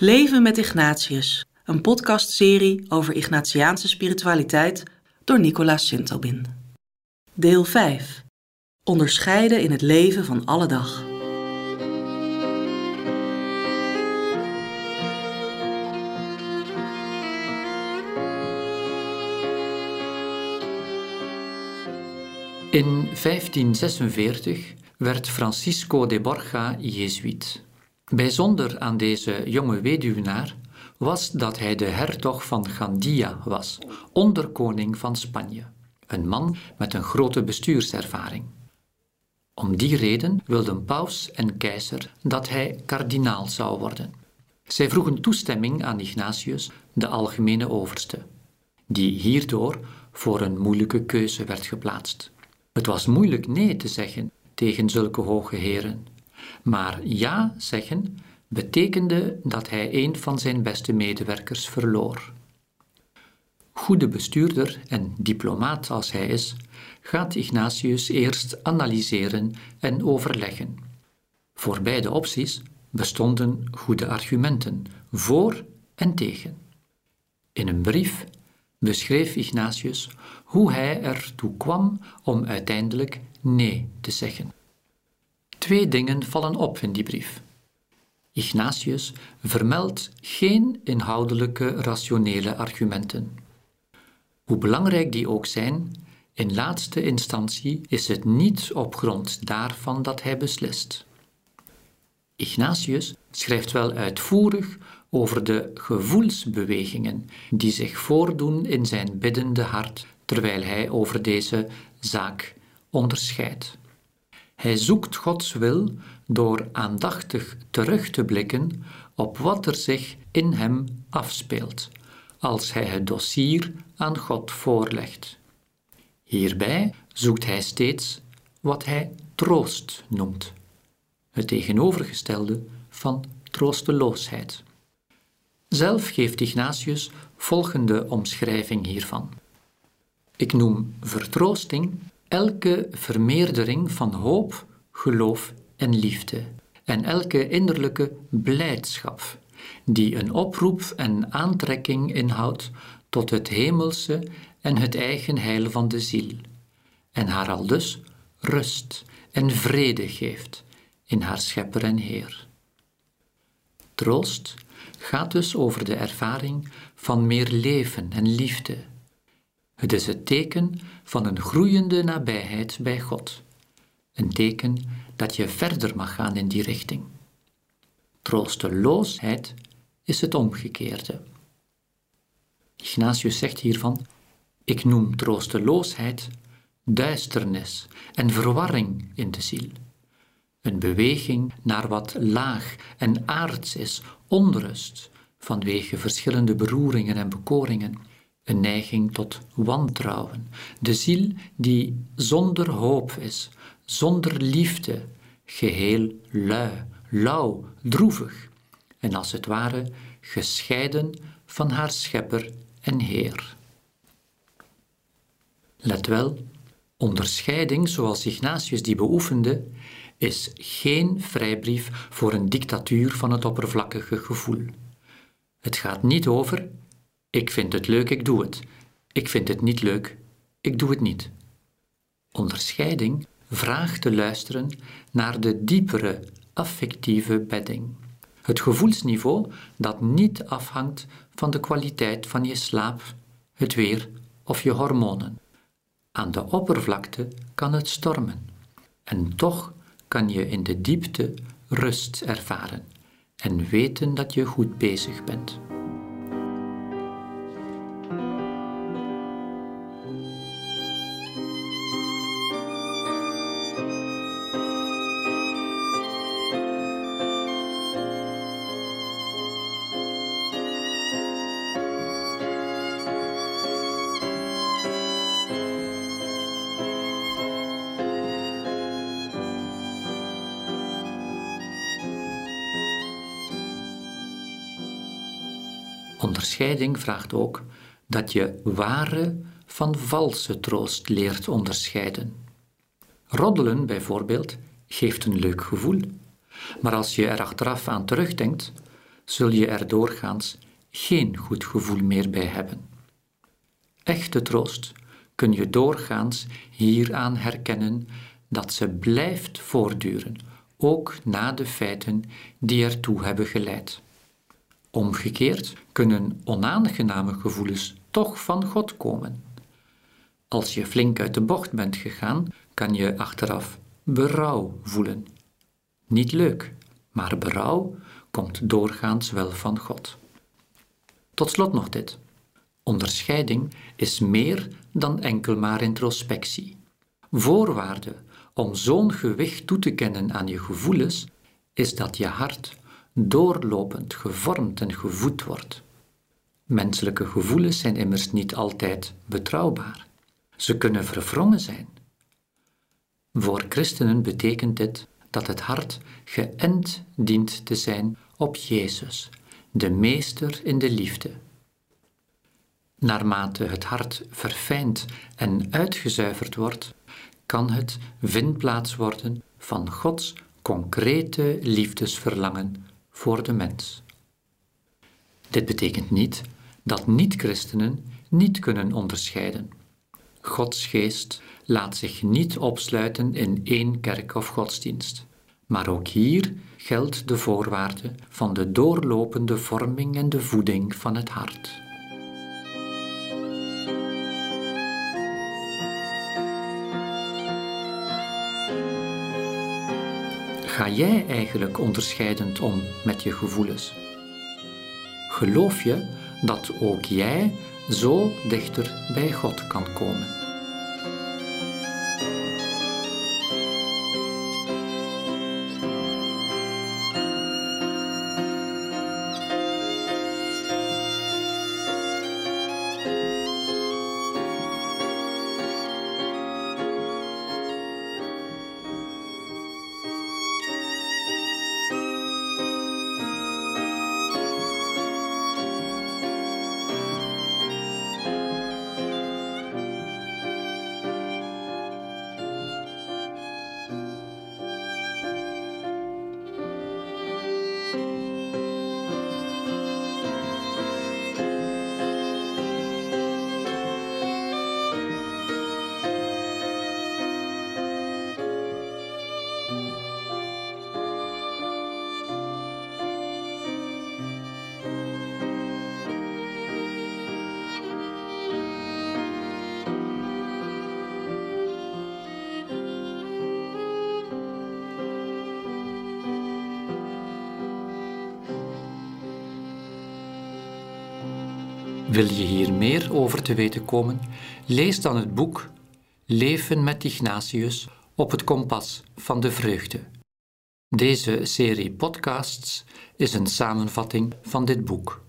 Leven met Ignatius, een podcastserie over Ignatiaanse spiritualiteit door Nicolaas Sintobin. Deel 5. Onderscheiden in het leven van alle dag. In 1546 werd Francisco de Borja Jezuïet. Bijzonder aan deze jonge weduwnaar was dat hij de hertog van Gandia was, onderkoning van Spanje, een man met een grote bestuurservaring. Om die reden wilden paus en keizer dat hij kardinaal zou worden. Zij vroegen toestemming aan Ignatius, de algemene overste, die hierdoor voor een moeilijke keuze werd geplaatst. Het was moeilijk nee te zeggen tegen zulke hoge heren, maar ja zeggen betekende dat hij een van zijn beste medewerkers verloor. Goede bestuurder en diplomaat als hij is, gaat Ignatius eerst analyseren en overleggen. Voor beide opties bestonden goede argumenten, voor en tegen. In een brief beschreef Ignatius hoe hij ertoe kwam om uiteindelijk nee te zeggen. Twee dingen vallen op in die brief. Ignatius vermeldt geen inhoudelijke rationele argumenten. Hoe belangrijk die ook zijn, in laatste instantie is het niet op grond daarvan dat hij beslist. Ignatius schrijft wel uitvoerig over de gevoelsbewegingen die zich voordoen in zijn biddende hart terwijl hij over deze zaak onderscheidt. Hij zoekt Gods wil door aandachtig terug te blikken op wat er zich in hem afspeelt, als hij het dossier aan God voorlegt. Hierbij zoekt hij steeds wat hij troost noemt, het tegenovergestelde van troosteloosheid. Zelf geeft Ignatius volgende omschrijving hiervan. Ik noem vertroosting elke vermeerdering van hoop, geloof en liefde en elke innerlijke blijdschap die een oproep en aantrekking inhoudt tot het hemelse en het eigen heil van de ziel en haar al dus rust en vrede geeft in haar schepper en Heer. Troost gaat dus over de ervaring van meer leven en liefde. Het is het teken van een groeiende nabijheid bij God, een teken dat je verder mag gaan in die richting. Troosteloosheid is het omgekeerde. Ignatius zegt hiervan: Ik noem troosteloosheid duisternis en verwarring in de ziel. Een beweging naar wat laag en aards is, onrust vanwege verschillende beroeringen en bekoringen, een neiging tot wantrouwen, de ziel die zonder hoop is, zonder liefde, geheel lui, lauw, droevig en als het ware gescheiden van haar schepper en Heer. Let wel, onderscheiding zoals Ignatius die beoefende, is geen vrijbrief voor een dictatuur van het oppervlakkige gevoel. Het gaat niet over ik vind het leuk, ik doe het. Ik vind het niet leuk, ik doe het niet. Onderscheiding vraagt te luisteren naar de diepere affectieve bedding. Het gevoelsniveau dat niet afhangt van de kwaliteit van je slaap, het weer of je hormonen. Aan de oppervlakte kan het stormen. En toch kan je in de diepte rust ervaren en weten dat je goed bezig bent. Onderscheiding vraagt ook dat je ware van valse troost leert onderscheiden. Roddelen bijvoorbeeld geeft een leuk gevoel, maar als je er achteraf aan terugdenkt, zul je er doorgaans geen goed gevoel meer bij hebben. Echte troost kun je doorgaans hieraan herkennen dat ze blijft voortduren, ook na de feiten die ertoe hebben geleid. Omgekeerd kunnen onaangename gevoelens toch van God komen. Als je flink uit de bocht bent gegaan, kan je achteraf berouw voelen. Niet leuk, maar berouw komt doorgaans wel van God. Tot slot nog dit. Onderscheiding is meer dan enkel maar introspectie. Voorwaarde om zo'n gewicht toe te kennen aan je gevoelens is dat je hart doorlopend gevormd en gevoed wordt. Menselijke gevoelens zijn immers niet altijd betrouwbaar. Ze kunnen verwrongen zijn. Voor christenen betekent dit dat het hart geënt dient te zijn op Jezus, de Meester in de liefde. Naarmate het hart verfijnd en uitgezuiverd wordt, kan het vindplaats worden van Gods concrete liefdesverlangen voor de mens. Dit betekent niet dat niet-christenen niet kunnen onderscheiden. Gods geest laat zich niet opsluiten in één kerk of godsdienst. Maar ook hier geldt de voorwaarde van de doorlopende vorming en de voeding van het hart. Ga jij eigenlijk onderscheidend om met je gevoelens? Geloof je dat ook jij zo dichter bij God kan komen? Wil je hier meer over te weten komen? Lees dan het boek Leven met Ignatius op het kompas van de vreugde. Deze serie podcasts is een samenvatting van dit boek.